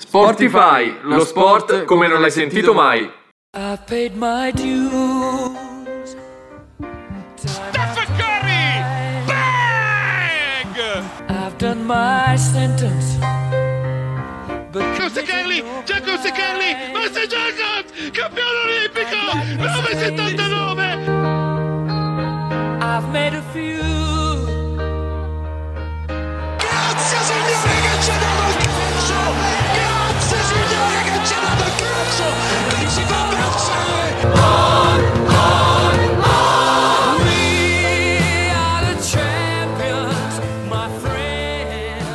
Sportify, lo sport come non l'hai sentito mai. I've paid my dues. Stephen Curry! Bang! I've done my sentence. Giusto Kelly! Giacomo Kelly! Master Jacobs! Campione olimpico! 979! I've made a few. Grazie signore my friends.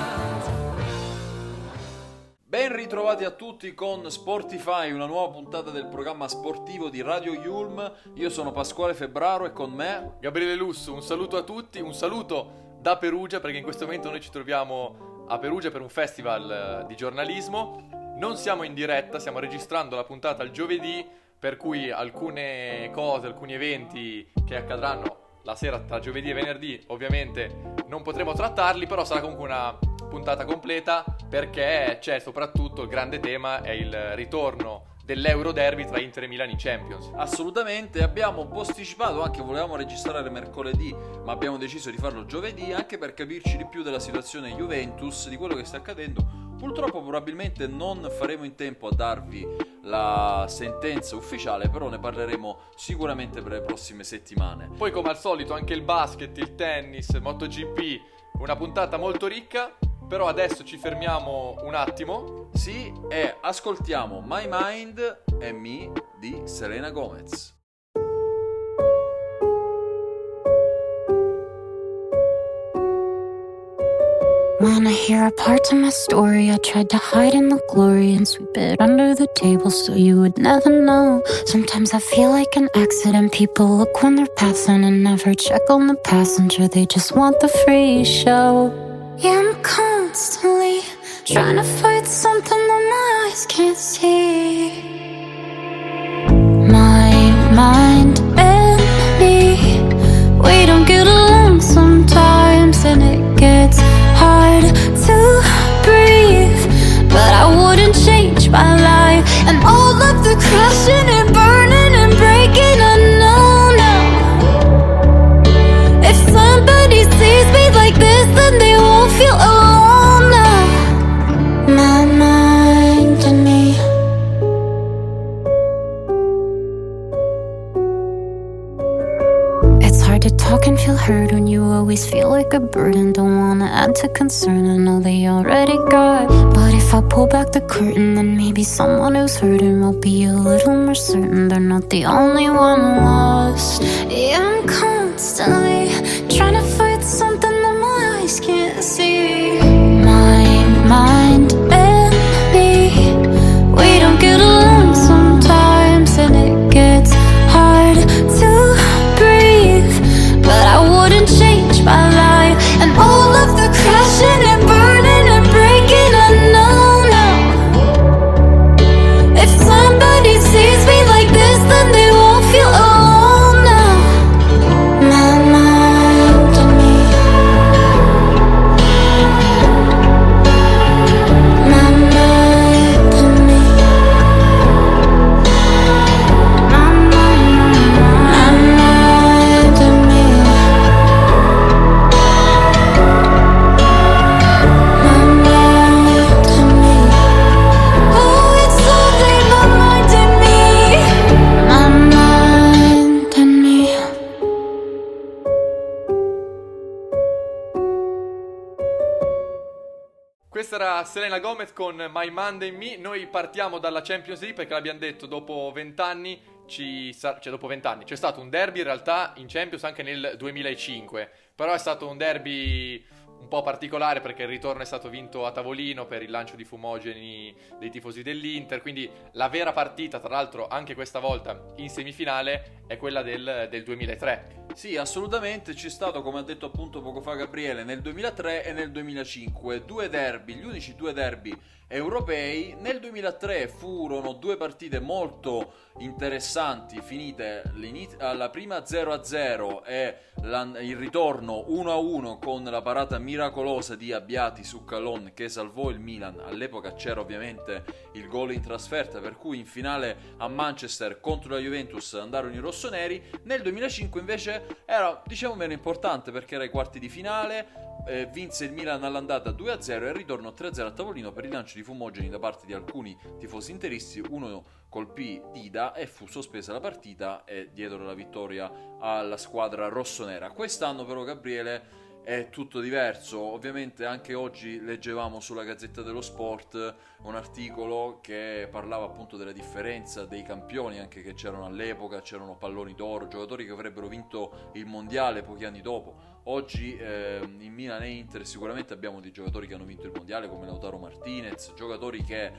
Ben ritrovati a tutti con Sportify, una nuova puntata del programma sportivo di Radio Yulm. Io sono Pasquale Febbraro e con me Gabriele Lusso, un saluto a tutti, un saluto da Perugia perché in questo momento noi ci troviamo a Perugia per un festival eh, di giornalismo. Non siamo in diretta, stiamo registrando la puntata il giovedì, per cui alcune cose, alcuni eventi che accadranno la sera tra giovedì e venerdì ovviamente non potremo trattarli, però sarà comunque una puntata completa perché c'è soprattutto il grande tema è il ritorno dell'Euro Derby tra Inter e Milan in Champions. assolutamente abbiamo posticipato, anche volevamo registrare mercoledì, ma abbiamo deciso di farlo giovedì anche per capirci di più della situazione Juventus, di quello che sta accadendo. Purtroppo probabilmente non faremo in tempo a darvi la sentenza ufficiale, però ne parleremo sicuramente per le prossime settimane. Poi come al solito anche il basket, il tennis, MotoGP, una puntata molto ricca, però adesso ci fermiamo un attimo. Sì, e ascoltiamo My Mind e Me di Selena Gomez. Wanna hear a part of my story? I tried to hide in the glory and sweep it under the table so you would never know. Sometimes I feel like an accident. People look when they're passing and never check on the passenger. They just want the free show. Yeah, I'm constantly trying to fight something that my eyes can't see. My mind and me, we don't get along sometimes, and it gets hard to breathe. But I wouldn't change my life, and all of the crashing to feel hurt when you always feel like a burden. Don't wanna add to concern, I know they already got. But if I pull back the curtain, then maybe someone who's hurting will be a little more certain they're not the only one lost. Yeah, Gomez con My Monday Me. Noi partiamo dalla Champions League perché l'abbiamo detto dopo vent'anni. Ci sa- cioè, dopo vent'anni c'è stato un derby in realtà in Champions anche nel 2005. Però è stato un derby un po' particolare perché il ritorno è stato vinto a tavolino per il lancio di fumogeni dei tifosi dell'Inter. Quindi la vera partita, tra l'altro, anche questa volta in semifinale, è quella del, del 2003. Sì, assolutamente, c'è stato, come ha detto appunto poco fa Gabriele, nel 2003 e nel 2005, due derby, gli unici due derby europei. Nel 2003 furono due partite molto interessanti, finite alla prima 0-0 e la- il ritorno 1-1 con la parata miracolosa di Abbiati su Calon che salvò il Milan. All'epoca c'era ovviamente il gol in trasferta, per cui in finale a Manchester contro la Juventus andarono i rossoneri. Nel 2005 invece era diciamo meno importante perché era ai quarti di finale. eh, vinse il Milan all'andata 2-0 e il ritorno 3-0 a tavolino per il lancio di fumogeni da parte di alcuni tifosi interisti. Uno colpì Dida e fu sospesa la partita e diedero la vittoria alla squadra rossonera. Quest'anno però Gabriele è tutto diverso. Ovviamente anche oggi leggevamo sulla Gazzetta dello Sport un articolo che parlava appunto della differenza dei campioni anche che c'erano all'epoca, c'erano palloni d'oro, giocatori che avrebbero vinto il mondiale pochi anni dopo. Oggi ehm, in Milan e Inter sicuramente abbiamo dei giocatori che hanno vinto il mondiale come Lautaro Martinez, giocatori che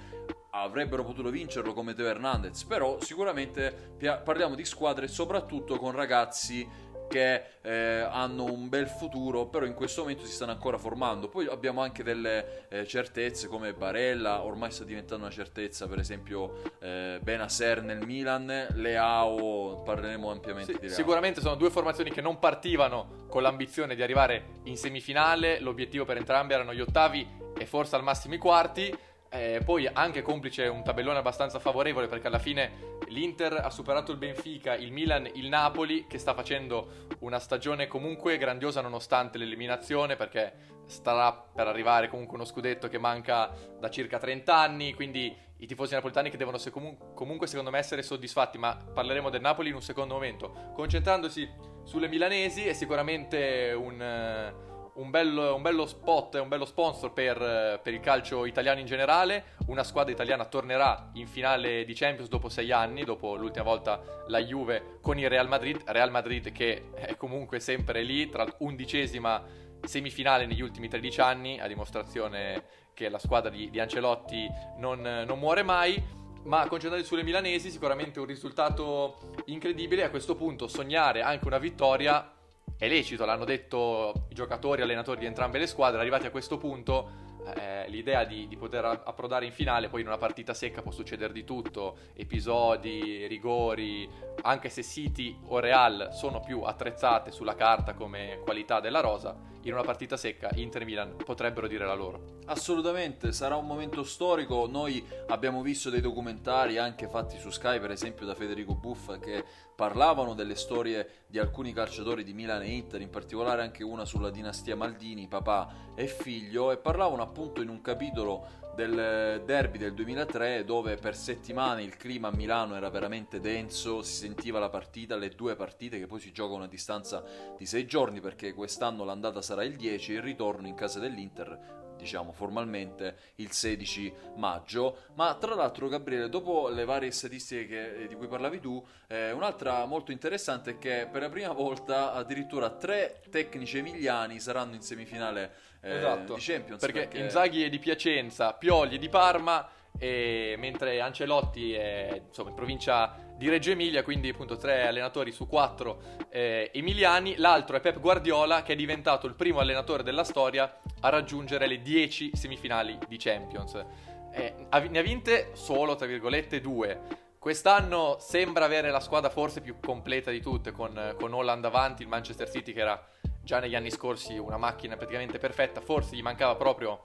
avrebbero potuto vincerlo come Teo Hernandez, però sicuramente parliamo di squadre soprattutto con ragazzi che eh, hanno un bel futuro, però in questo momento si stanno ancora formando. Poi abbiamo anche delle eh, certezze come Barella, ormai sta diventando una certezza, per esempio eh, Benaser nel Milan, Leao, parleremo ampiamente Sì, di Leao. sicuramente sono due formazioni che non partivano con l'ambizione di arrivare in semifinale, l'obiettivo per entrambi erano gli ottavi e forse al massimo i quarti. Eh, poi anche complice un tabellone abbastanza favorevole perché alla fine l'Inter ha superato il Benfica, il Milan, il Napoli che sta facendo una stagione comunque grandiosa nonostante l'eliminazione perché starà per arrivare comunque uno scudetto che manca da circa 30 anni, quindi i tifosi napolitani che devono comu- comunque secondo me essere soddisfatti, ma parleremo del Napoli in un secondo momento. Concentrandosi sulle milanesi è sicuramente un, eh, un, bello, un bello spot, un bello sponsor per, eh, per il calcio italiano in generale. Una squadra italiana tornerà in finale di Champions dopo sei anni, dopo l'ultima volta la Juve con il Real Madrid. Real Madrid che è comunque sempre lì, tra undicesima semifinale negli ultimi 13 anni, a dimostrazione che la squadra di, di Ancelotti non, non muore mai. Ma concentrarsi sulle milanesi, sicuramente un risultato incredibile. A questo punto sognare anche una vittoria è lecito, l'hanno detto i giocatori, allenatori di entrambe le squadre. Arrivati a questo punto, eh, l'idea di, di poter approdare in finale, poi in una partita secca può succedere di tutto: episodi, rigori. Anche se City o Real sono più attrezzate sulla carta come qualità della rosa, in una partita secca Inter e Milan potrebbero dire la loro. Assolutamente, sarà un momento storico. Noi abbiamo visto dei documentari anche fatti su Sky, per esempio da Federico Buffa, che parlavano delle storie di alcuni calciatori di Milan e Inter, in particolare anche una sulla dinastia Maldini, papà e figlio, e parlavano appunto in un capitolo del derby del 2003 dove per settimane il clima a Milano era veramente denso, si sentiva la partita, le due partite che poi si giocano a distanza di sei giorni perché quest'anno l'andata sarà il 10 e il ritorno in casa dell'Inter diciamo formalmente il 16 maggio ma tra l'altro Gabriele dopo le varie statistiche che- di cui parlavi tu eh, un'altra molto interessante è che per la prima volta addirittura tre tecnici emiliani saranno in semifinale eh, esatto. di Champions perché, Inzaghi è di Piacenza, Pioli è di Parma, e mentre Ancelotti è insomma, in provincia di Reggio Emilia, quindi appunto tre allenatori su quattro eh, emiliani. L'altro è Pep Guardiola, che è diventato il primo allenatore della storia a raggiungere le 10 semifinali di Champions. Eh, ne ha vinte solo, tra virgolette, due. Quest'anno sembra avere la squadra forse più completa di tutte, con, con Holland davanti, il Manchester City che era già negli anni scorsi una macchina praticamente perfetta, forse gli mancava proprio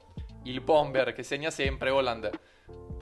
il bomber che segna sempre, Holland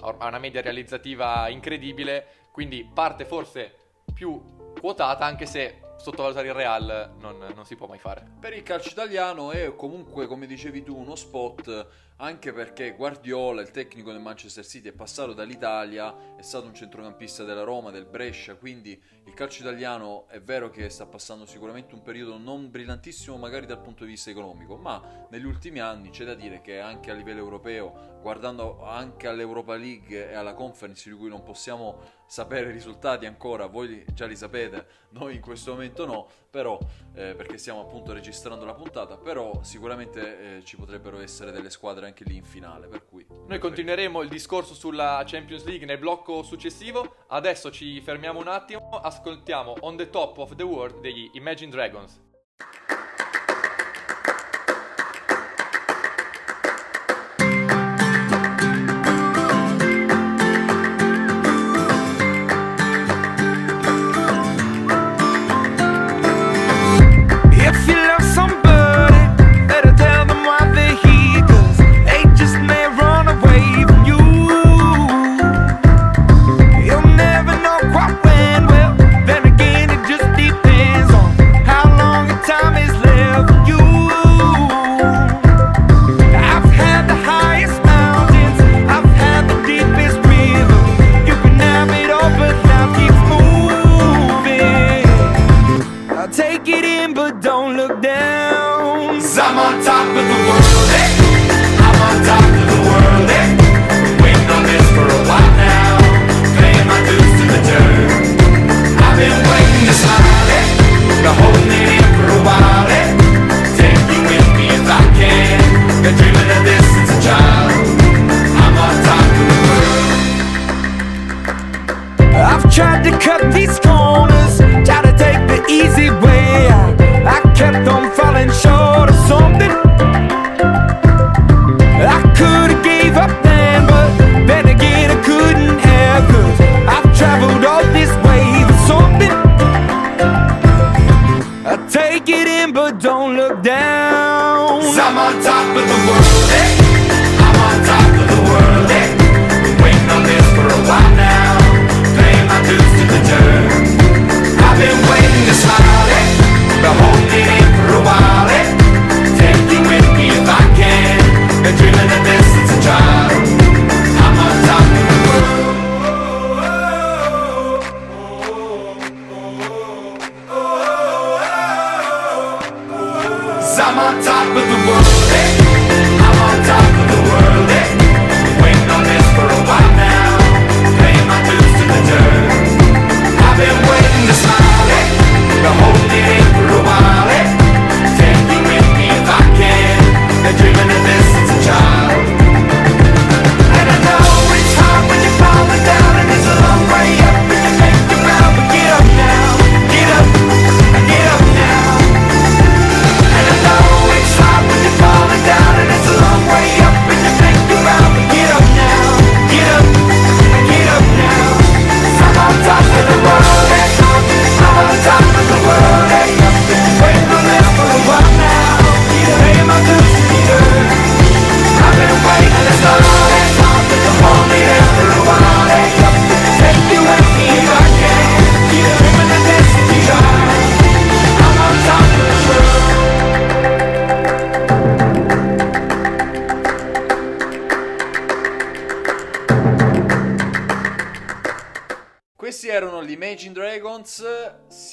ha una media realizzativa incredibile, quindi parte forse più quotata, anche se sottovalutare il Real non, non si può mai fare. Per il calcio italiano è comunque, come dicevi tu, uno spot anche perché Guardiola, il tecnico del Manchester City, è passato dall'Italia, è stato un centrocampista della Roma, del Brescia, quindi il calcio italiano è vero che sta passando sicuramente un periodo non brillantissimo magari dal punto di vista economico, ma negli ultimi anni c'è da dire che anche a livello europeo, guardando anche all'Europa League e alla Conference di cui non possiamo sapere i risultati ancora, voi già li sapete, noi in questo momento no, però eh, perché stiamo appunto registrando la puntata, però sicuramente eh, ci potrebbero essere delle squadre anche lì in finale, per cui Noi continueremo il discorso sulla Champions League nel blocco successivo. Adesso ci fermiamo un attimo, ascoltiamo On the Top of the World degli Imagine Dragons. On top of the world,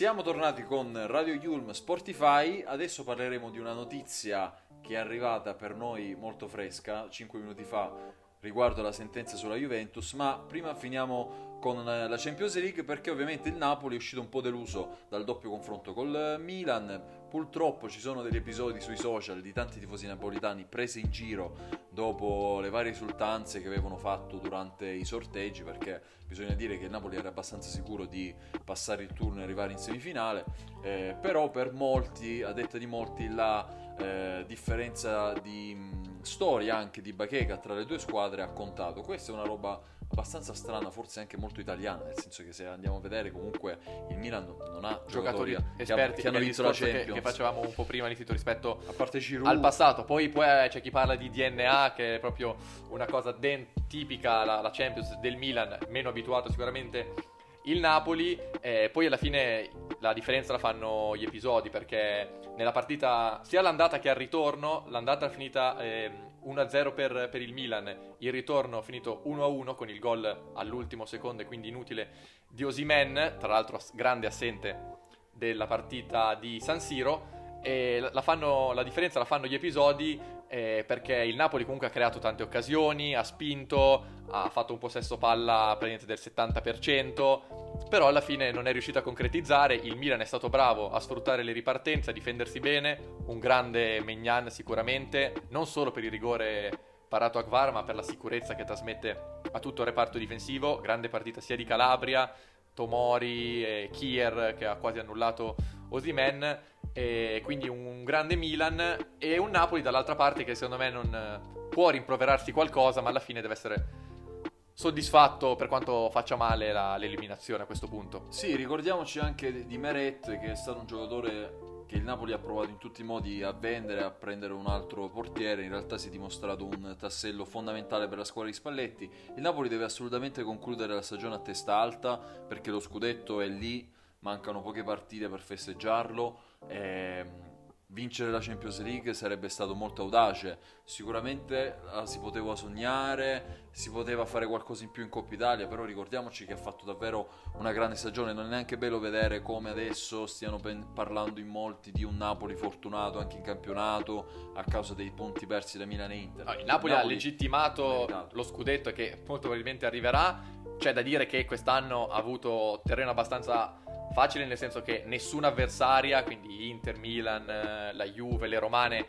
Siamo tornati con Radio Yulm Sportify. Adesso parleremo di una notizia che è arrivata per noi molto fresca, 5 minuti fa, riguardo alla sentenza sulla Juventus. Ma prima finiamo con la Champions League perché ovviamente il Napoli è uscito un po' deluso dal doppio confronto col Milan. Purtroppo ci sono degli episodi sui social di tanti tifosi napolitani presi in giro dopo le varie risultanze che avevano fatto durante i sorteggi perché bisogna dire che il Napoli era abbastanza sicuro di passare il turno e arrivare in semifinale. Eh, però per molti, a detta di molti, la eh, differenza di mh, storia anche di Bacheca tra le due squadre ha contato. Questa è una roba abbastanza strana forse anche molto italiana nel senso che se andiamo a vedere comunque il Milan non ha Giocatori giocatori esperti che hanno vinto la discorso che, Champions che facevamo un po' prima all'inizio rispetto al passato. Poi, poi, eh, c'è chi parla di DNA, che è proprio una cosa den- tipica, la, la Champions del Milan, meno abituato sicuramente il Napoli. eh, poi alla fine la differenza la fanno gli episodi, perché nella partita, sia l'andata che al ritorno, l'andata è finita ehm, 1-0 per, per il Milan, il ritorno finito 1-1 con il gol all'ultimo secondo e quindi inutile di Osimen, tra l'altro grande assente della partita di San Siro. E la, fanno- la differenza la fanno gli episodi eh, perché il Napoli comunque ha creato tante occasioni, ha spinto, ha fatto un possesso palla praticamente del 70%, però alla fine non è riuscito a concretizzare. Il Milan è stato bravo a sfruttare le ripartenze, a difendersi bene, un grande Megnan sicuramente, non solo per il rigore parato a Gvar, ma per la sicurezza che trasmette a tutto il reparto difensivo. Grande partita sia di Calabria, Tomori e Kier che ha quasi annullato Osimen. E quindi un grande Milan e un Napoli dall'altra parte che secondo me non eh, può rimproverarsi qualcosa, ma alla fine deve essere soddisfatto per quanto faccia male la- l'eliminazione a questo punto. Sì, ricordiamoci anche di Meret, che è stato un giocatore che il Napoli ha provato in tutti i modi a vendere, a prendere un altro portiere. In realtà si è dimostrato un tassello fondamentale per la squadra di Spalletti. Il Napoli deve assolutamente concludere la stagione a testa alta perché lo scudetto è lì, mancano poche partite per festeggiarlo. Ehm, vincere la Champions League sarebbe stato molto audace. Sicuramente la si poteva sognare, si poteva fare qualcosa in più in Coppa Italia, però ricordiamoci che ha fatto davvero una grande stagione. Non è neanche bello vedere come adesso stiano parlando in molti di un Napoli fortunato anche in campionato a causa dei punti persi da Milan e Inter. No, il Napoli ha legittimato meritato. lo scudetto che molto probabilmente arriverà. C'è da dire che quest'anno ha avuto terreno abbastanza facile nel senso che nessuna avversaria, quindi Inter, Milan, eh, la Juve, le Romane,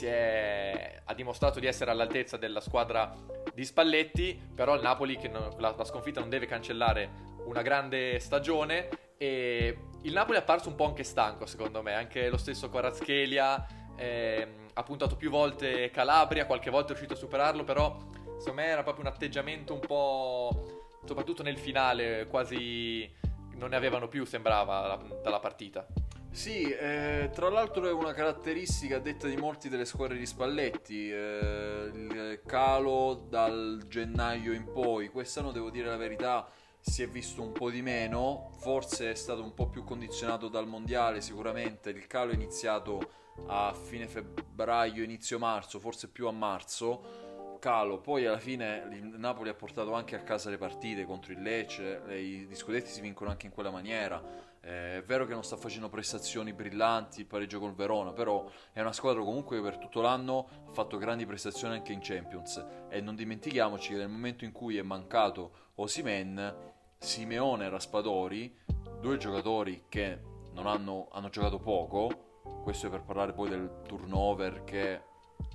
è- ha dimostrato di essere all'altezza della squadra di Spalletti, però il Napoli che non- la, sconfitta non deve cancellare una grande stagione. E il Napoli è apparso un po' anche stanco secondo me, anche lo stesso Kvaratskhelia ehm, ha puntato più volte Calabria, qualche volta è riuscito a superarlo, però secondo me era proprio un atteggiamento un po' soprattutto nel finale quasi non ne avevano più sembrava la- dalla partita. Sì, eh, tra l'altro è una caratteristica detta di molti delle squadre di Spalletti, eh, il calo dal gennaio in poi, quest'anno devo dire la verità si è visto un po' di meno, forse è stato un po' più condizionato dal mondiale sicuramente, il calo è iniziato a fine febbraio, inizio marzo, forse più a marzo, calo, poi alla fine il Napoli ha portato anche a casa le partite contro il Lecce, gli scudetti si vincono anche in quella maniera. Eh, è vero che non sta facendo prestazioni brillanti, il pareggio col Verona, però è una squadra comunque che per tutto l'anno ha fatto grandi prestazioni anche in Champions. E non dimentichiamoci che nel momento in cui è mancato Osimen, Simeone e Raspadori, due giocatori che hanno, hanno giocato poco, questo è per parlare poi del turnover che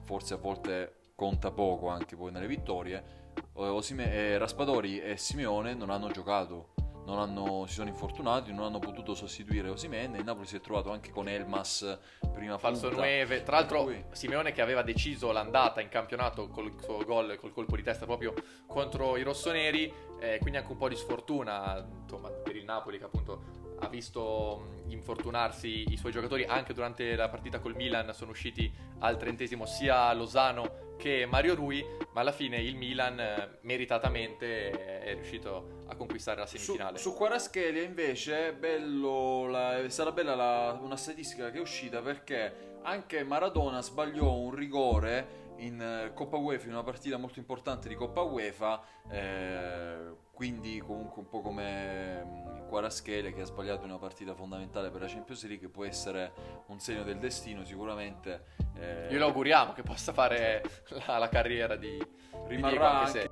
forse a volte conta poco anche poi nelle vittorie. Eh, Osime- eh, Raspadori e Simeone non hanno giocato, non hanno- si sono infortunati, non hanno potuto sostituire Osimene. Il Napoli si è trovato anche con Elmas prima Falso punta. 9. Tra l'altro, cui- Simeone che aveva deciso l'andata in campionato col suo gol, col colpo di testa proprio contro i rossoneri. eh, quindi anche un po' di sfortuna insomma, per il Napoli che appunto ha visto infortunarsi i suoi giocatori anche durante la partita col Milan. Sono usciti al trentesimo sia Lozano che Mario Rui. Ma alla fine il Milan eh, meritatamente è riuscito a conquistare la Su, semifinale. su Quaraschelia invece la- sarà bella la- una statistica che è uscita perché anche Maradona sbagliò un rigore in eh, Coppa UEFA, in una partita molto importante di Coppa UEFA, eh, quindi comunque un po' come mm, Quaraschelia che ha sbagliato una partita fondamentale per la Champions League, può essere un segno del destino sicuramente. eh, Glielo auguriamo che possa fare la, la carriera di, di Rimarrà Diego, anche- se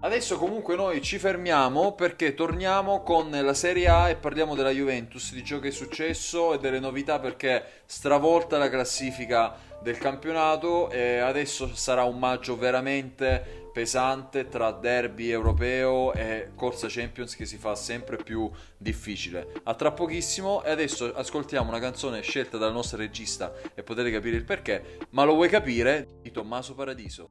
Adesso comunque noi ci fermiamo perché torniamo con la Serie A e parliamo della Juventus, di ciò che è successo e delle novità perché stravolta la classifica del campionato e adesso sarà un maggio veramente pesante tra derby europeo e corsa Champions che si fa sempre più difficile. A tra pochissimo e adesso ascoltiamo una canzone scelta dal nostro regista e potete capire il perché, ma lo vuoi capire? Di Tommaso Paradiso.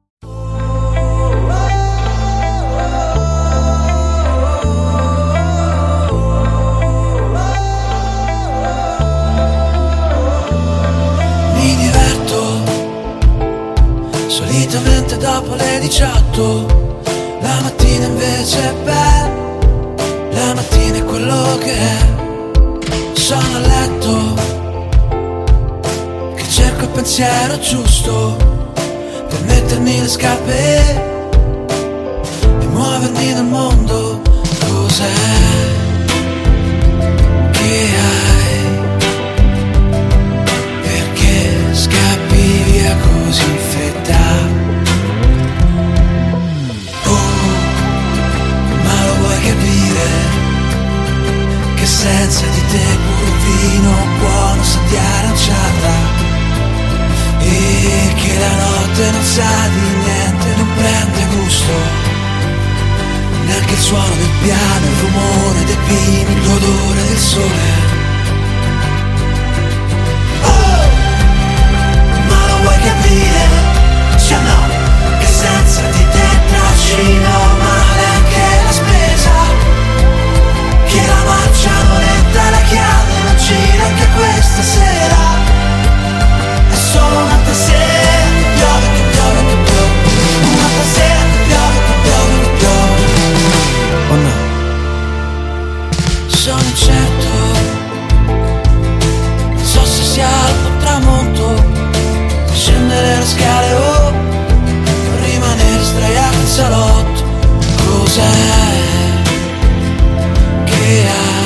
Dopo le 18. La mattina invece è bella, la mattina è quello che è. Sono a letto, che cerco il pensiero giusto per mettermi le scarpe e muovermi nel mondo. Cos'è che hai? Senza di te pure il vino buono sa di aranciata. E che la notte non sa di niente, non prende gusto. Neanche il suono del piano, il rumore dei pini, l'odore del sole. Oh, ma lo vuoi capire? Cioè no, che senza di te trascino la marcia non entra la chiave, non gira anche questa sera. È solo una sera, piove che piove che piove. Una sera che piove che piove che piove. Oh no. Sono incerto. Non so se sia alto o tramonto Scendere le scale o rimanere sdraiato in salotto. Cos'è? Che?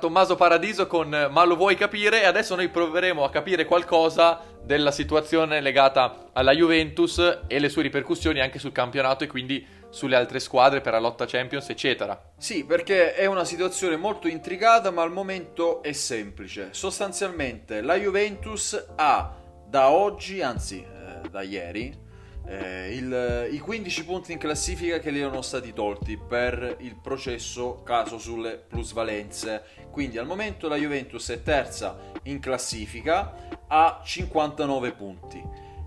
Tommaso Paradiso con eh, Ma lo vuoi capire? E adesso noi proveremo a capire qualcosa della situazione legata alla Juventus e le sue ripercussioni anche sul campionato e quindi sulle altre squadre per la lotta Champions, eccetera. Sì, perché è una situazione molto intricata, ma al momento è semplice. Sostanzialmente la Juventus ha da oggi, anzi eh, da ieri, eh, il- i 15 punti in classifica che le erano stati tolti per il processo caso sulle plusvalenze. Quindi al momento la Juventus è terza in classifica a 59 punti.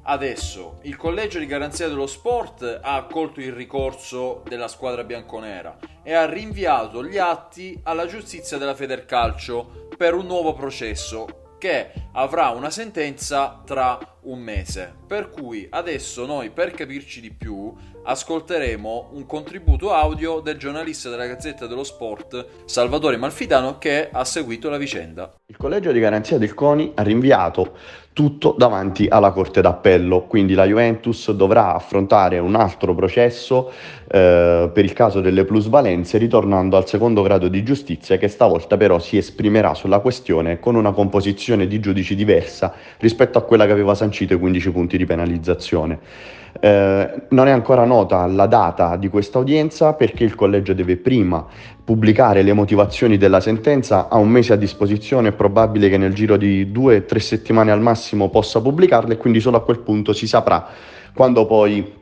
Adesso il collegio di garanzia dello sport ha accolto il ricorso della squadra bianconera e ha rinviato gli atti alla giustizia della Federcalcio per un nuovo processo che avrà una sentenza tra un mese. Per cui adesso noi, per capirci di più, ascolteremo un contributo audio del giornalista della Gazzetta dello Sport, Salvatore Malfitano, che ha seguito la vicenda. Il collegio di garanzia del CONI ha rinviato tutto davanti alla Corte d'Appello, quindi la Juventus dovrà affrontare un altro processo eh, per il caso delle plusvalenze, ritornando al secondo grado di giustizia che stavolta però si esprimerà sulla questione con una composizione di giudici diversa rispetto a quella che aveva sancito i 15 punti di penalizzazione. Eh, non è ancora nota la data di questa udienza perché il collegio deve prima pubblicare le motivazioni della sentenza, ha un mese a disposizione, è probabile che nel giro di due o tre settimane al massimo possa pubblicarle e quindi solo a quel punto si saprà quando poi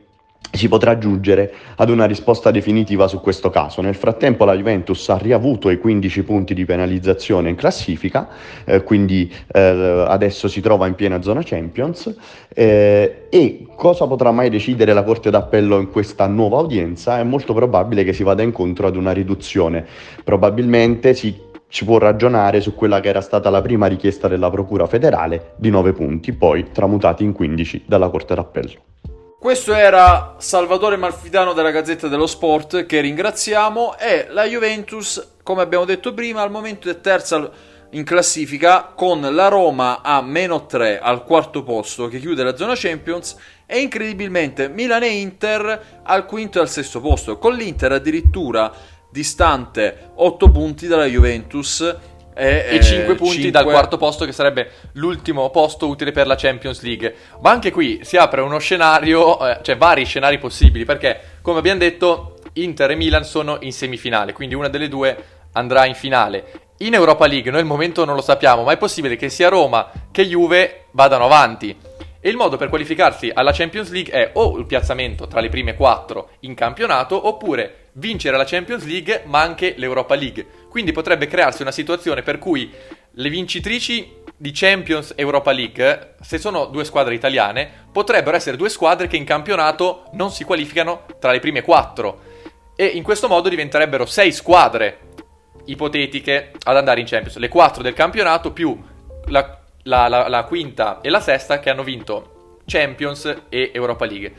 si potrà giungere ad una risposta definitiva su questo caso. Nel frattempo la Juventus ha riavuto i 15 punti di penalizzazione in classifica, eh, quindi eh, adesso si trova in piena zona Champions eh, e cosa potrà mai decidere la Corte d'Appello in questa nuova udienza? È molto probabile che si vada incontro ad una riduzione, probabilmente si ci può ragionare su quella che era stata la prima richiesta della Procura federale di 9 punti, poi tramutati in 15 dalla Corte d'Appello. Questo era Salvatore Malfitano della Gazzetta dello Sport, che ringraziamo, e la Juventus, come abbiamo detto prima, al momento è terza in classifica con la Roma a meno 3 al quarto posto che chiude la zona Champions e incredibilmente Milan e Inter al quinto e al sesto posto, con l'Inter addirittura distante 8 punti dalla Juventus e, E eh, 5 punti cinque- dal quarto posto che sarebbe l'ultimo posto utile per la Champions League. Ma anche qui si apre uno scenario, eh, cioè vari scenari possibili, perché come abbiamo detto Inter e Milan sono in semifinale, quindi una delle due andrà in finale. In Europa League noi al momento non lo sappiamo, ma è possibile che sia Roma che Juve vadano avanti. E il modo per qualificarsi alla Champions League è o il piazzamento tra le prime quattro in campionato, oppure vincere la Champions League ma anche l'Europa League. Quindi potrebbe crearsi una situazione per cui le vincitrici di Champions Europa League, se sono due squadre italiane, potrebbero essere due squadre che in campionato non si qualificano tra le prime quattro. E in questo modo diventerebbero sei squadre ipotetiche ad andare in Champions. Le quattro del campionato più la, la- la- la quinta e la sesta che hanno vinto Champions e Europa League.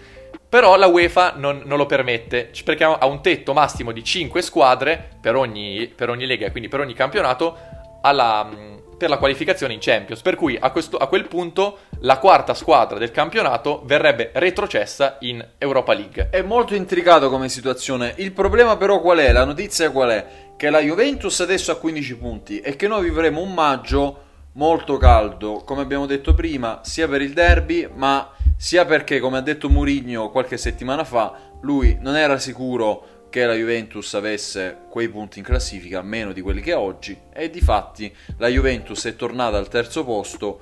Però la UEFA non, non lo permette perché ha un tetto massimo di 5 squadre per ogni, per ogni lega quindi per ogni campionato alla, per la qualificazione in Champions. Per cui a, questo- a quel punto la quarta squadra del campionato verrebbe retrocessa in Europa League. È molto intricato come situazione. Il problema però qual è? La notizia qual è? Che la Juventus adesso ha 15 punti e che noi vivremo un maggio molto caldo, come abbiamo detto prima, sia per il derby, ma sia perché, come ha detto Mourinho qualche settimana fa, lui non era sicuro che la Juventus avesse quei punti in classifica, meno di quelli che ha oggi, e di fatti la Juventus è tornata al terzo posto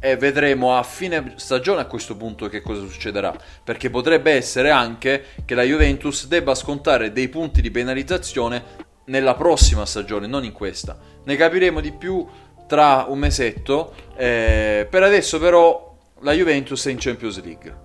e vedremo a fine stagione a questo punto che cosa succederà, perché potrebbe essere anche che la Juventus debba scontare dei punti di penalizzazione nella prossima stagione, non in questa. Ne capiremo di più tra un mesetto, eh, per adesso però la Juventus è in Champions League.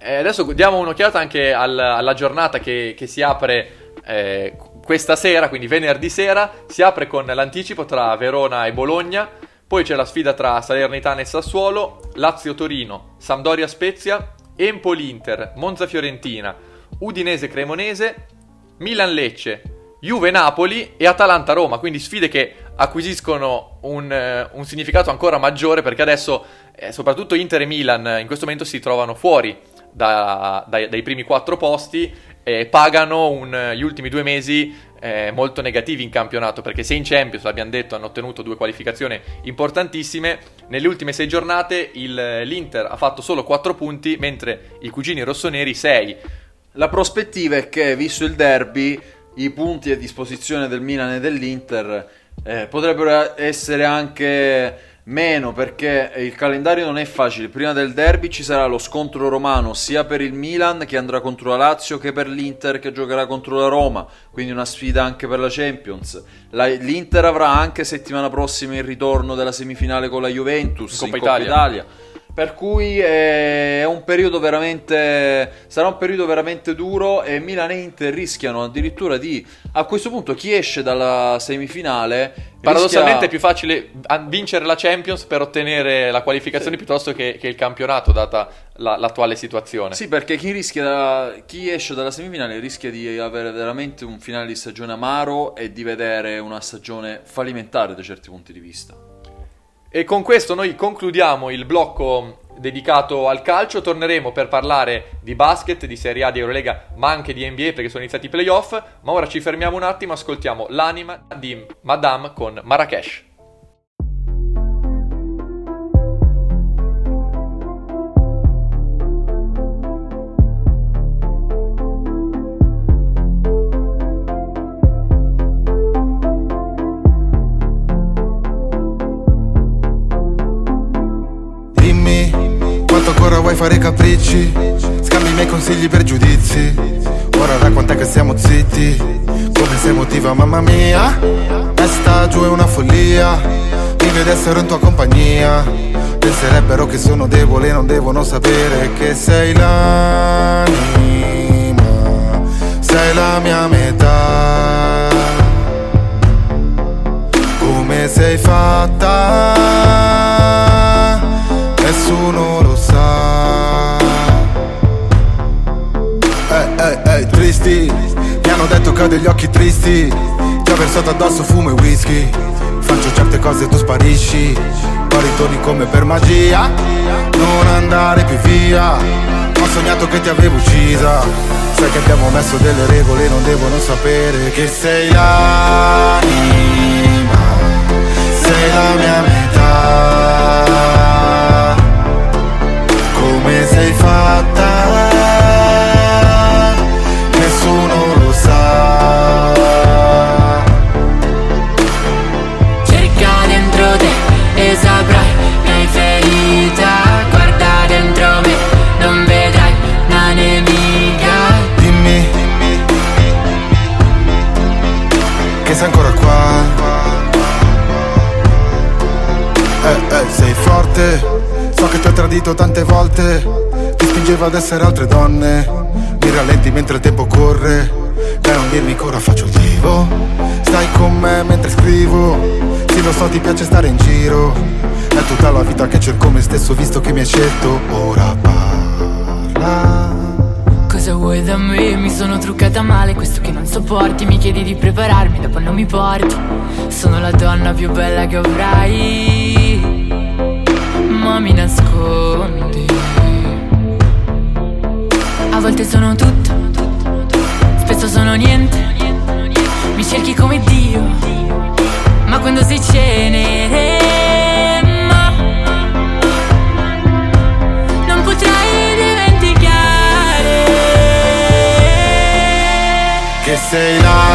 E adesso diamo un'occhiata anche al- alla giornata che, che si apre eh, questa sera, quindi venerdì sera. Si apre con l'anticipo tra Verona e Bologna. Poi c'è la sfida tra Salernitana e Sassuolo, Lazio-Torino, Sampdoria-Spezia, Empoli-Inter, Monza-Fiorentina, Udinese-Cremonese, Milan-Lecce, Juve-Napoli e Atalanta-Roma. Quindi sfide che acquisiscono un, eh, un significato ancora maggiore perché adesso eh, soprattutto Inter e Milan eh, in questo momento si trovano fuori da- dai, dai primi quattro posti e pagano un- gli ultimi due mesi eh, molto negativi in campionato perché se in Champions, l'abbiamo detto, hanno ottenuto due qualificazioni importantissime, nelle ultime sei giornate il- l'Inter ha fatto solo 4 punti mentre i cugini rossoneri 6. La prospettiva è che, visto il derby, i punti a disposizione del Milan e dell'Inter eh, potrebbero essere anche meno perché il calendario non è facile. Prima del derby ci sarà lo scontro romano sia per il Milan che andrà contro la Lazio che per l'Inter che giocherà contro la Roma, quindi una sfida anche per la Champions. La- L'Inter avrà anche settimana prossima il ritorno della semifinale con la Juventus In in Coppa Coppa Italia. Italia. Per cui è un periodo veramente. Sarà un periodo veramente duro e Milan e Inter rischiano addirittura di. A questo punto, chi esce dalla semifinale. Paradossalmente è rischia- più facile vincere la Champions per ottenere la qualificazione piuttosto che, che il campionato, data la- l'attuale situazione. Sì, perché chi, rischia da- chi esce dalla semifinale rischia di avere veramente un finale di stagione amaro e di vedere una stagione fallimentare da certi punti di vista. E con questo noi concludiamo il blocco dedicato al calcio. Torneremo per parlare di basket, di Serie A, di Eurolega, ma anche di NBA perché sono iniziati i playoff. Ma ora ci fermiamo un attimo, ascoltiamo l'anima di Madame con Marrakesh. Ancora vuoi fare capricci? Scambi i miei consigli per giudizi. Ora da quant'è che siamo zitti? Come sei emotiva mamma mia? Testa giù è una follia. Ed essere in tua compagnia. Penserebbero che sono debole non devono sapere che sei l'anima. Sei la mia metà. Come sei fatta? Nessuno tristi. Mi hanno detto che ho degli occhi tristi. Ti ho versato addosso fumo e whisky. Faccio certe cose e tu sparisci. Poi ritorni come per magia. Non andare più via. Ho sognato che ti avevo uccisa. Sai che abbiamo messo delle regole Non devono sapere che sei l'anima. Sei la mia metà. Come sei fatta forte So che ti ho tradito tante volte. Ti spingeva ad essere altre donne. Mi rallenti mentre il tempo corre. Dai non dirmi che ora faccio il divo Stai con me mentre scrivo. Sì lo so ti piace stare in giro. È tutta la vita che cerco me stesso Visto che mi hai scelto. Ora parla. Cosa vuoi da me? Mi sono truccata male, questo che non sopporti. Mi chiedi di prepararmi, dopo non mi porti. Sono la donna più bella che avrai Ma mi nascondi. A volte sono tutto Spesso sono niente. Mi cerchi come Dio Ma quando sei cenere ma non potrai dimenticare. Che sei l'anima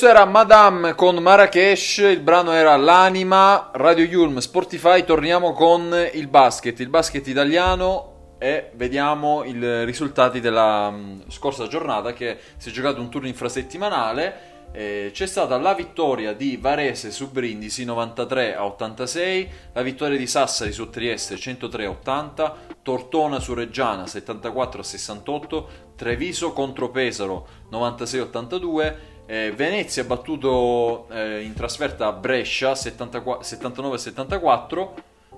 Questo era Madame con Marrakesh, il brano era L'anima, Radio Yulm, Spotify, torniamo con il basket, il basket italiano e vediamo i risultati della mh, scorsa giornata che si è giocato un turno infrasettimanale. C'è stata la vittoria di Varese su Brindisi 93 a 86, la vittoria di Sassari su Trieste 103 a 80, Tortona su Reggiana 74 a 68, Treviso contro Pesaro 96 a 82, eh, Venezia ha battuto eh, in trasferta Brescia 74 79 a 74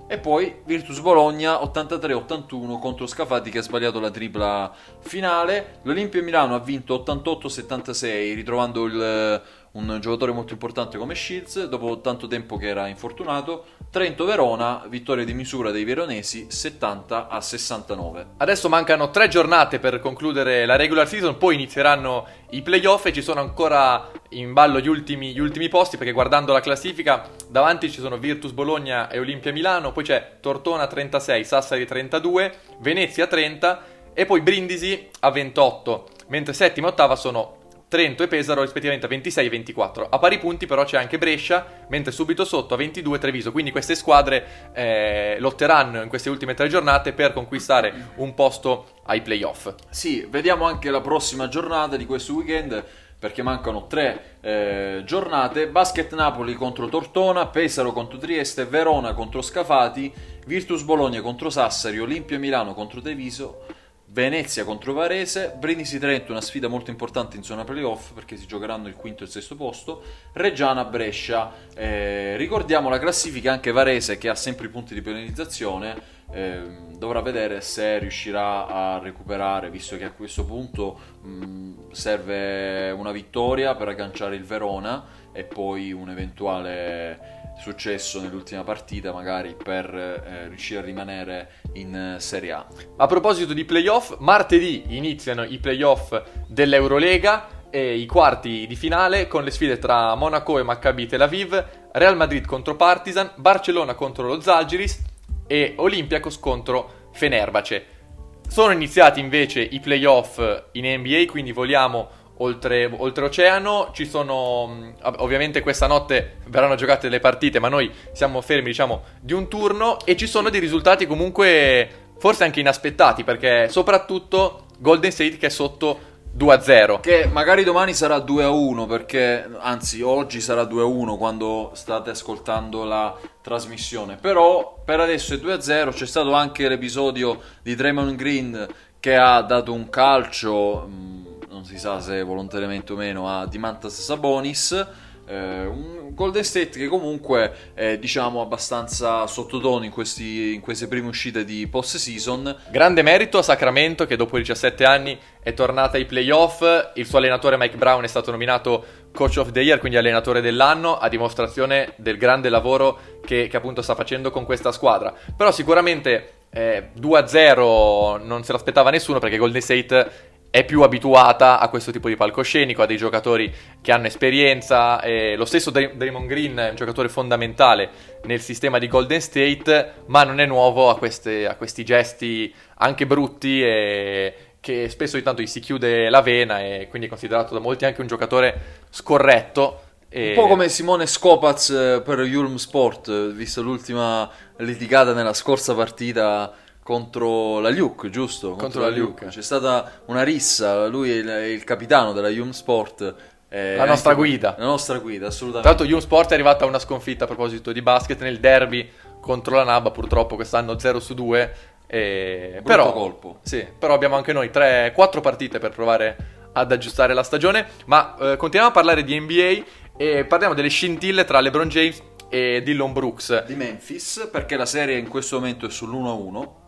e poi Virtus Bologna 83-81 contro Scafati che ha sbagliato la tripla finale. L'Olimpia Milano ha vinto 88-76 ritrovando il- un giocatore molto importante come Shields dopo tanto tempo che era infortunato. Trento Verona, vittoria di misura dei veronesi 70 a 69. Adesso mancano tre giornate per concludere la regular season, poi inizieranno i playoff e ci sono ancora in ballo gli ultimi, gli ultimi posti perché guardando la classifica davanti ci sono Virtus Bologna e Olimpia Milano, poi c'è Tortona 36, Sassari 32, Venezia 30 e poi Brindisi a 28, mentre settima e ottava sono Trento e Pesaro rispettivamente a 26 e 24. A pari punti però c'è anche Brescia, mentre subito sotto a 22 Treviso. Quindi queste squadre eh, lotteranno in queste ultime tre giornate per conquistare un posto ai playoff. Sì, vediamo anche la prossima giornata di questo weekend perché mancano tre eh, giornate. Basket Napoli contro Tortona, Pesaro contro Trieste, Verona contro Scafati, Virtus Bologna contro Sassari, Olimpia Milano contro Treviso, Venezia contro Varese, Brindisi Trento una sfida molto importante in zona playoff perché si giocheranno il quinto e il sesto posto, Reggiana Brescia. Eh, ricordiamo la classifica anche Varese che ha sempre i punti di penalizzazione. ehm, dovrà vedere se riuscirà a recuperare, visto che a questo punto mh, serve una vittoria per agganciare il Verona e poi un eventuale successo nell'ultima partita, magari per eh, riuscire a rimanere in eh, Serie A. A proposito di playoff, martedì iniziano i playoff dell'Eurolega e i quarti di finale con le sfide tra Monaco e Maccabi Tel Aviv, Real Madrid contro Partizan, Barcellona contro lo Zalgiris e Olympiacos contro Fenerbahce. Sono iniziati invece i playoff in NBA, quindi voliamo oltre, oltreoceano. Ci sono, ov- ovviamente questa notte verranno giocate le partite, ma noi siamo fermi, diciamo, di un turno e ci sono dei risultati comunque forse anche inaspettati, perché soprattutto Golden State che è sotto 2-0. Che magari domani sarà 2-1 perché, anzi oggi sarà 2-1 quando state ascoltando la trasmissione. Però per adesso è 2-0, c'è stato anche l'episodio di Draymond Green che ha dato un calcio, mh, non si sa se volontariamente o meno, a Dimantas Sabonis. Eh, un Golden State che comunque è diciamo abbastanza sottotono in, questi- in queste prime uscite di post season Grande merito a Sacramento che dopo 17 anni è tornata ai playoff. Il suo allenatore Mike Brown è stato nominato Coach of the Year, quindi allenatore dell'anno, a dimostrazione del grande lavoro che, che appunto sta facendo con questa squadra. Però sicuramente eh, 2-0 non se l'aspettava nessuno perché Golden State è più abituata a questo tipo di palcoscenico, a dei giocatori che hanno esperienza. e lo stesso Dray- Draymond Green è un giocatore fondamentale nel sistema di Golden State, ma non è nuovo a, queste- a questi gesti anche brutti e che spesso di tanto gli si chiude la vena e quindi è considerato da molti anche un giocatore scorretto. E... Un po' come Simone Scopaz eh, per Ulm Sport, eh, vista l'ultima litigata nella scorsa partita contro la Luke, giusto? Contro la Luke. C'è stata una rissa, lui è il, è il capitano della Ulm Sport. eh, La nostra guida. La nostra guida, Tra assolutamente. l'altro Young Sport è arrivata a una sconfitta a proposito di basket nel derby contro la NABA, purtroppo quest'anno 0 su 2. E... Però, colpo. Sì, però abbiamo anche noi 3-4 partite per provare ad aggiustare la stagione. Ma eh, continuiamo a parlare di NBA e parliamo delle scintille tra LeBron James e Dillon Brooks. Di Memphis, perché la serie in questo momento è sull'1-1.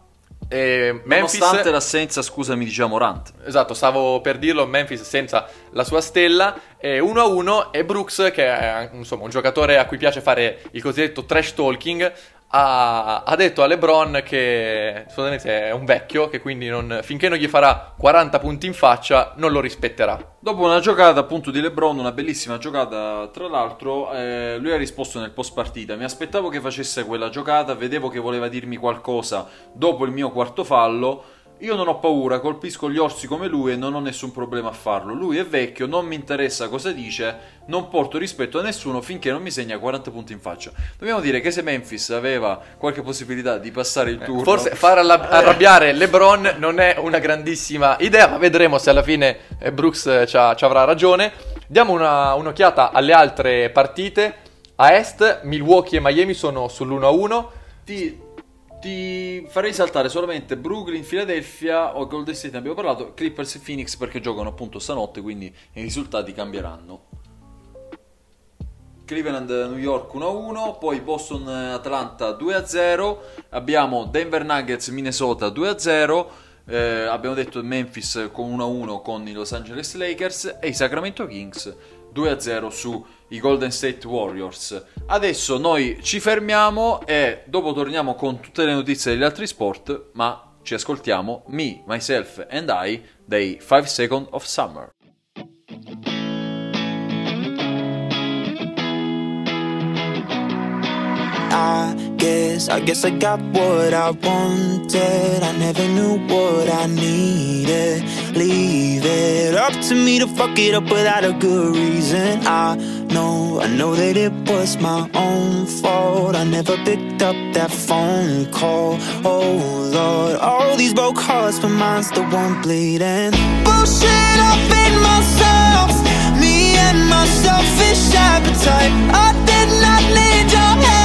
E Memphis... Nonostante l'assenza, scusami, di Morant. Esatto, stavo per dirlo, Memphis senza la sua stella, e 1-1 e Brooks, che è insomma un giocatore a cui piace fare il cosiddetto trash talking, ha, ha detto a LeBron che è un vecchio, che quindi non- finché non gli farà 40 punti in faccia non lo rispetterà. Dopo una giocata appunto di LeBron, una bellissima giocata tra l'altro, eh, lui ha risposto nel post partita, mi aspettavo che facesse quella giocata, vedevo che voleva dirmi qualcosa dopo il mio quarto fallo, io non ho paura, colpisco gli orsi come lui e non ho nessun problema a farlo. Lui è vecchio, non mi interessa cosa dice, non porto rispetto a nessuno finché non mi segna 40 punti in faccia. Dobbiamo dire che se Memphis aveva qualche possibilità di passare il turno... Eh, Forse far alla- arrabbiare LeBron non è una grandissima idea, ma vedremo se alla fine eh, Brooks eh, ci avrà ragione. Diamo una- un'occhiata alle altre partite. A est, Milwaukee e Miami sono sull'1-1. Ti, ti farei saltare solamente Brooklyn, Philadelphia o Golden State, ne abbiamo parlato, Clippers e Phoenix perché giocano appunto stanotte, quindi i risultati cambieranno. Cleveland New York 1-1, poi Boston Atlanta 2-0, abbiamo Denver Nuggets Minnesota 2-0, eh, abbiamo detto Memphis con 1-1 con i Los Angeles Lakers e i Sacramento Kings 2-0 su i Golden State Warriors. Adesso noi ci fermiamo e dopo torniamo con tutte le notizie degli altri sport, ma ci ascoltiamo Me, Myself and I dei 5 Second of Summer. I guess, I guess I got what I wanted. I never knew what I needed. Leave it up to me to fuck it up without a good reason. I know, I know that it was my own fault. I never picked up that phone call. Oh Lord, all these broke hearts, but mine's the one bleeding. Bullshit up in myself, me and my selfish appetite. I did not need your help.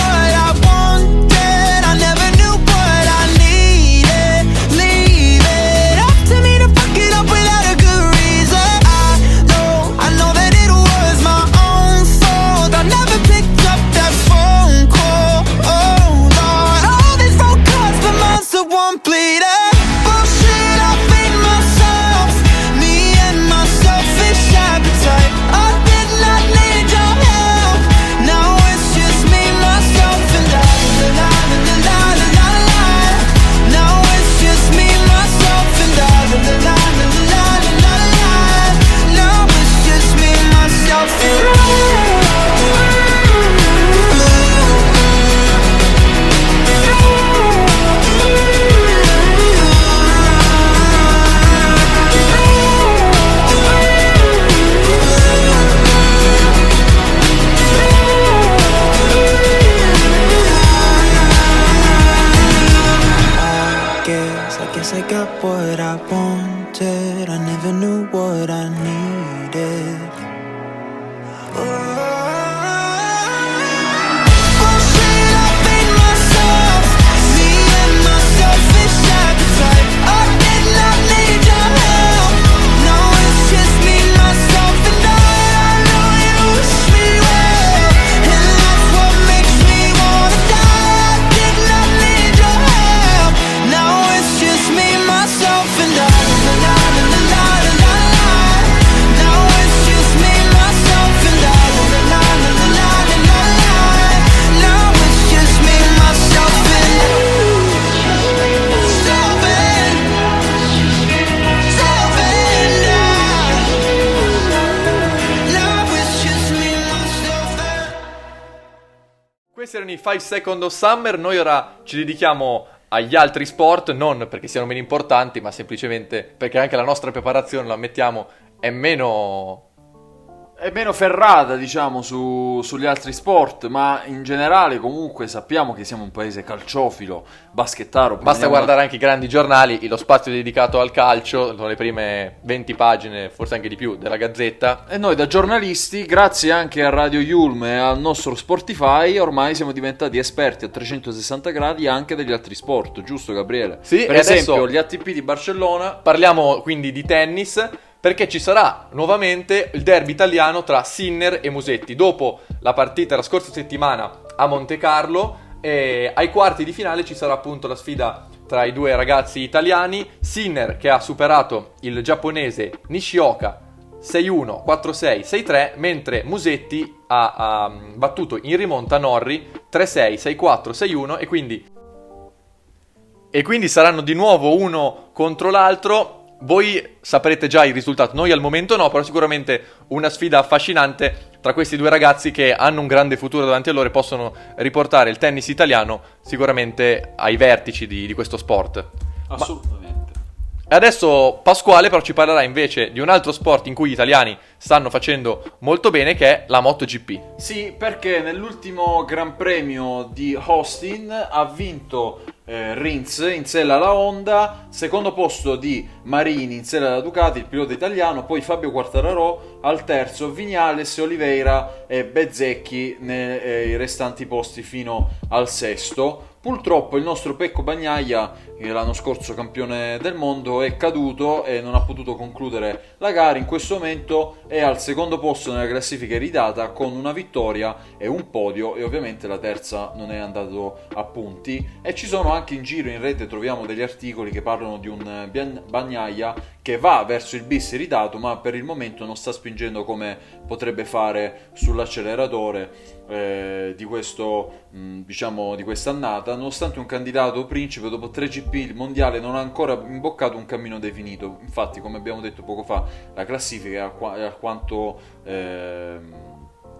Questi erano i 5 Second of Summer. Noi ora ci dedichiamo agli altri sport, non perché siano meno importanti, ma semplicemente perché anche la nostra preparazione, lo ammettiamo, è meno È meno ferrata, diciamo, su- sugli altri sport, ma in generale comunque sappiamo che siamo un paese calciofilo, baschettaro. Basta guardare anche i grandi giornali, lo spazio dedicato al calcio, sono le prime 20 pagine, forse anche di più, della Gazzetta. E noi da giornalisti, grazie anche a Radio Yulm e al nostro Sportify, ormai siamo diventati esperti a 360 gradi anche degli altri sport, giusto Gabriele? Sì, per esempio gli ATP di Barcellona. Parliamo quindi di tennis, perché ci sarà nuovamente il derby italiano tra Sinner e Musetti. Dopo la partita la scorsa settimana a Monte Carlo, e ai quarti di finale ci sarà appunto la sfida tra i due ragazzi italiani. Sinner che ha superato il giapponese Nishioka 6-1, 4-6, 6-3, mentre Musetti ha, ha, mm, battuto in rimonta Norri 3-6, 6-4, 6-1 e quindi e quindi saranno di nuovo uno contro l'altro. Voi saprete già il risultato, noi al momento no, però sicuramente una sfida affascinante tra questi due ragazzi che hanno un grande futuro davanti a loro e possono riportare il tennis italiano sicuramente ai vertici di, di questo sport. Assolutamente. E adesso Pasquale però ci parlerà invece di un altro sport in cui gli italiani stanno facendo molto bene che è la MotoGP. Sì, perché nell'ultimo Gran Premio di Austin ha vinto eh, Rins in sella alla Honda, secondo posto di Marini in sella alla Ducati, il pilota italiano, poi Fabio Quartararo al terzo, Vignales, Oliveira e Bezzecchi nei restanti posti fino al sesto. Purtroppo il nostro Pecco Bagnaia, l'anno scorso campione del mondo, è caduto e non ha potuto concludere la gara. In questo momento è al secondo posto nella classifica iridata con una vittoria e un podio e ovviamente la terza non è andato a punti. E ci sono anche in giro in rete, troviamo degli articoli che parlano di un Bagnaia che va verso il bis iridato ma per il momento non sta spingendo come potrebbe fare sull'acceleratore eh, di questo mh, diciamo di quest'annata nonostante un candidato principe dopo 3 GP il mondiale non ha ancora imboccato un cammino definito infatti come abbiamo detto poco fa la classifica è alqua- è alquanto ehm,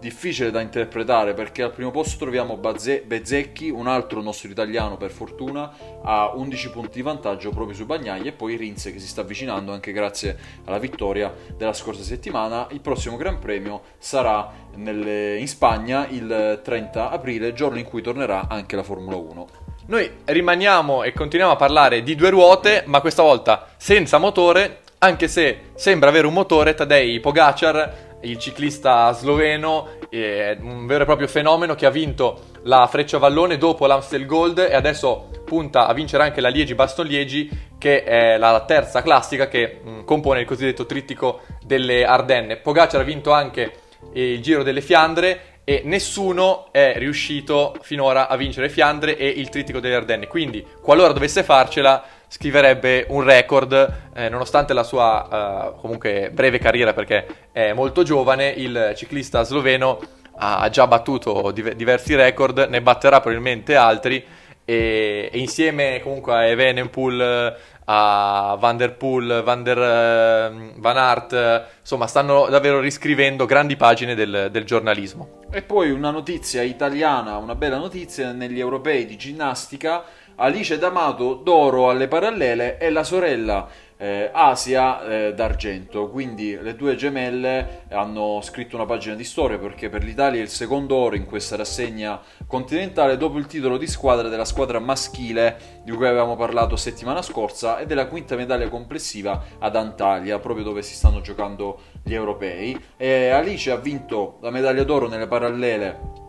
difficile da interpretare perché al primo posto troviamo Bezzecchi, un altro nostro italiano per fortuna, a 11 punti di vantaggio proprio su Bagnaglia e poi Rinze che si sta avvicinando anche grazie alla vittoria della scorsa settimana. Il prossimo Gran Premio sarà nelle- in Spagna il 30 aprile, giorno in cui tornerà anche la Formula 1. Noi rimaniamo e continuiamo a parlare di due ruote, ma questa volta senza motore, anche se sembra avere un motore, Tadej Pogacar, il ciclista sloveno, è un vero e proprio fenomeno che ha vinto la Freccia Vallone dopo l'Amstel Gold e adesso punta a vincere anche la Liegi Baston Liegi, che è la terza classica che mh, compone il cosiddetto trittico delle Ardenne. Pogacar ha vinto anche il Giro delle Fiandre e nessuno è riuscito finora a vincere Fiandre e il trittico delle Ardenne. Quindi, qualora dovesse farcela, scriverebbe un record, eh, nonostante la sua eh, comunque breve carriera, perché è molto giovane, il ciclista sloveno ha già battuto div- diversi record, ne batterà probabilmente altri. E, e insieme comunque a Evenepoel, a Van der Poel, Van, der, eh, Van Aert, eh, insomma stanno davvero riscrivendo grandi pagine del, del giornalismo. E poi una notizia italiana, una bella notizia negli europei di ginnastica. Alice D'Amato d'oro alle parallele e la sorella eh, Asia eh, d'argento. Quindi le due gemelle hanno scritto una pagina di storia perché per l'Italia è il secondo oro in questa rassegna continentale dopo il titolo di squadra della squadra maschile di cui avevamo parlato settimana scorsa e della quinta medaglia complessiva ad Antalya, proprio dove si stanno giocando gli europei. E Alice ha vinto la medaglia d'oro nelle parallele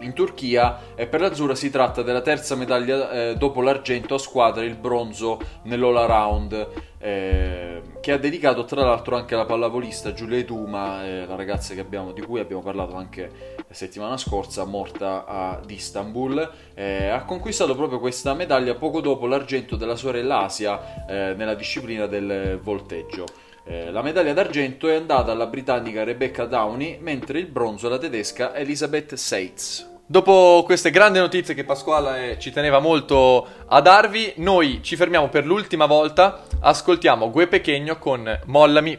in Turchia e per l'azzurra si tratta della terza medaglia eh, dopo l'argento a squadra il bronzo nell'all around eh, che ha dedicato tra l'altro anche alla pallavolista Giulia Eduma eh, la ragazza abbiamo- di cui abbiamo parlato anche la settimana scorsa morta ad Istanbul Eh, ha conquistato proprio questa medaglia poco dopo l'argento della sorella Asia eh, nella disciplina del volteggio eh, la medaglia d'argento è andata alla britannica Rebecca Downey, mentre il bronzo alla tedesca Elisabeth Seitz. Dopo queste grandi notizie che Pasquale ci teneva molto a darvi, noi ci fermiamo per l'ultima volta, ascoltiamo Gue Pechegno con Mollami.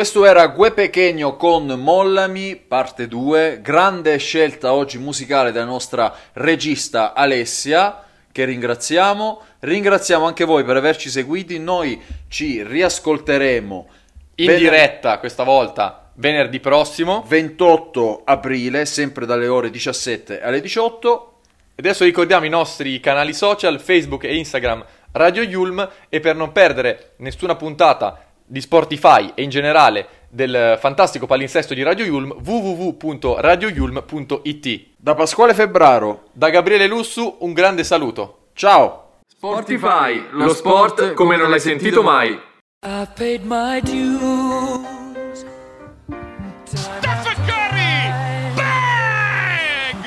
Questo era Gue Pequeño con Mollami, parte 2. Grande scelta oggi musicale della nostra regista Alessia, che ringraziamo. Ringraziamo anche voi per averci seguiti. Noi ci riascolteremo In ven- diretta questa volta, venerdì prossimo 28 aprile, sempre dalle ore 17 alle 18. E adesso ricordiamo i nostri canali social, Facebook e Instagram Radio Yulm e per non perdere nessuna puntata di Spotify e in generale del fantastico palinsesto di Radio Yulm www.radioyulm.it Da Pasquale Febbraro, Da Gabriele Lussu un grande saluto. ciao! Sportify, lo sport come non l'hai sentito mai. I've paid my dues. Stephen Curry! Bang!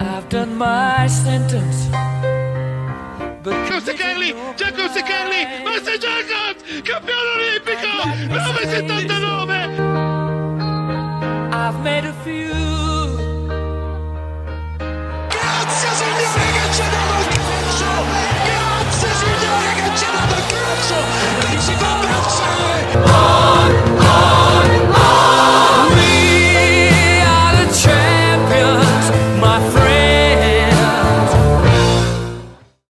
I've done my sentence. Giacomo Secarli, Giacomo Secarli, ma sei campione olimpico, 979! I've made a few. Grazie signore che ci dato il calcio! Grazie signore che ci dato il calcio! Non si può pensare!